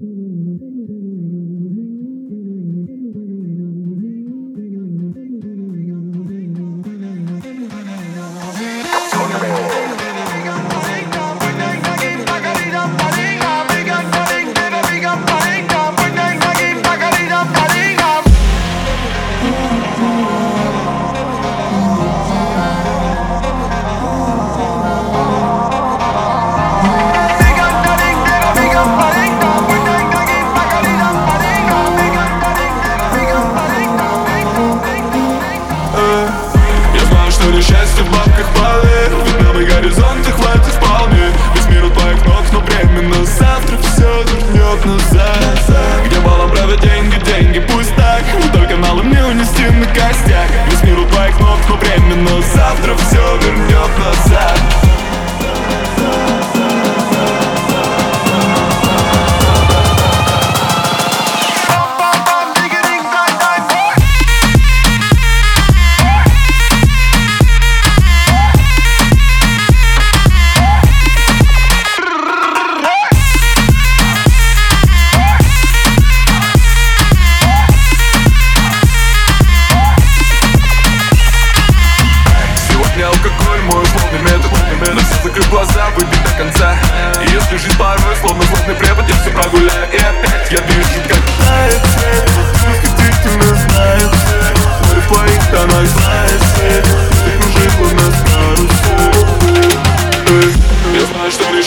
Mm-hmm.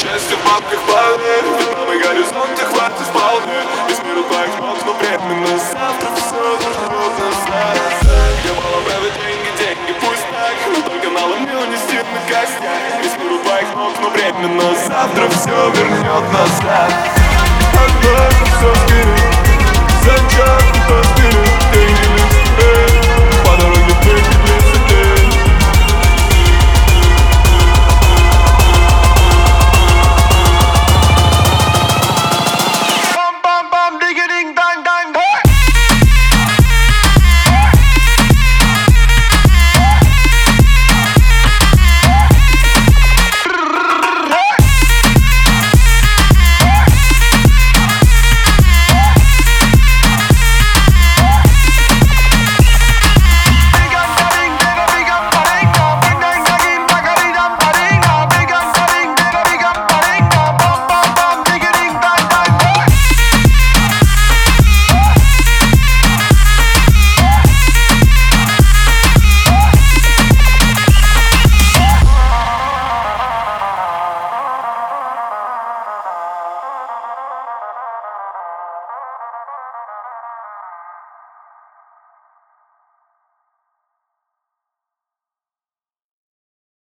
счастье в бабках вполне Новый горизонт и хватит вполне. Весь мир у твоих ног, но временно Завтра все нужно назад. Я мало правы деньги, деньги пусть так. Но только мало мне унести на костях Весь мир у твоих ног, но временно Завтра все вернет нас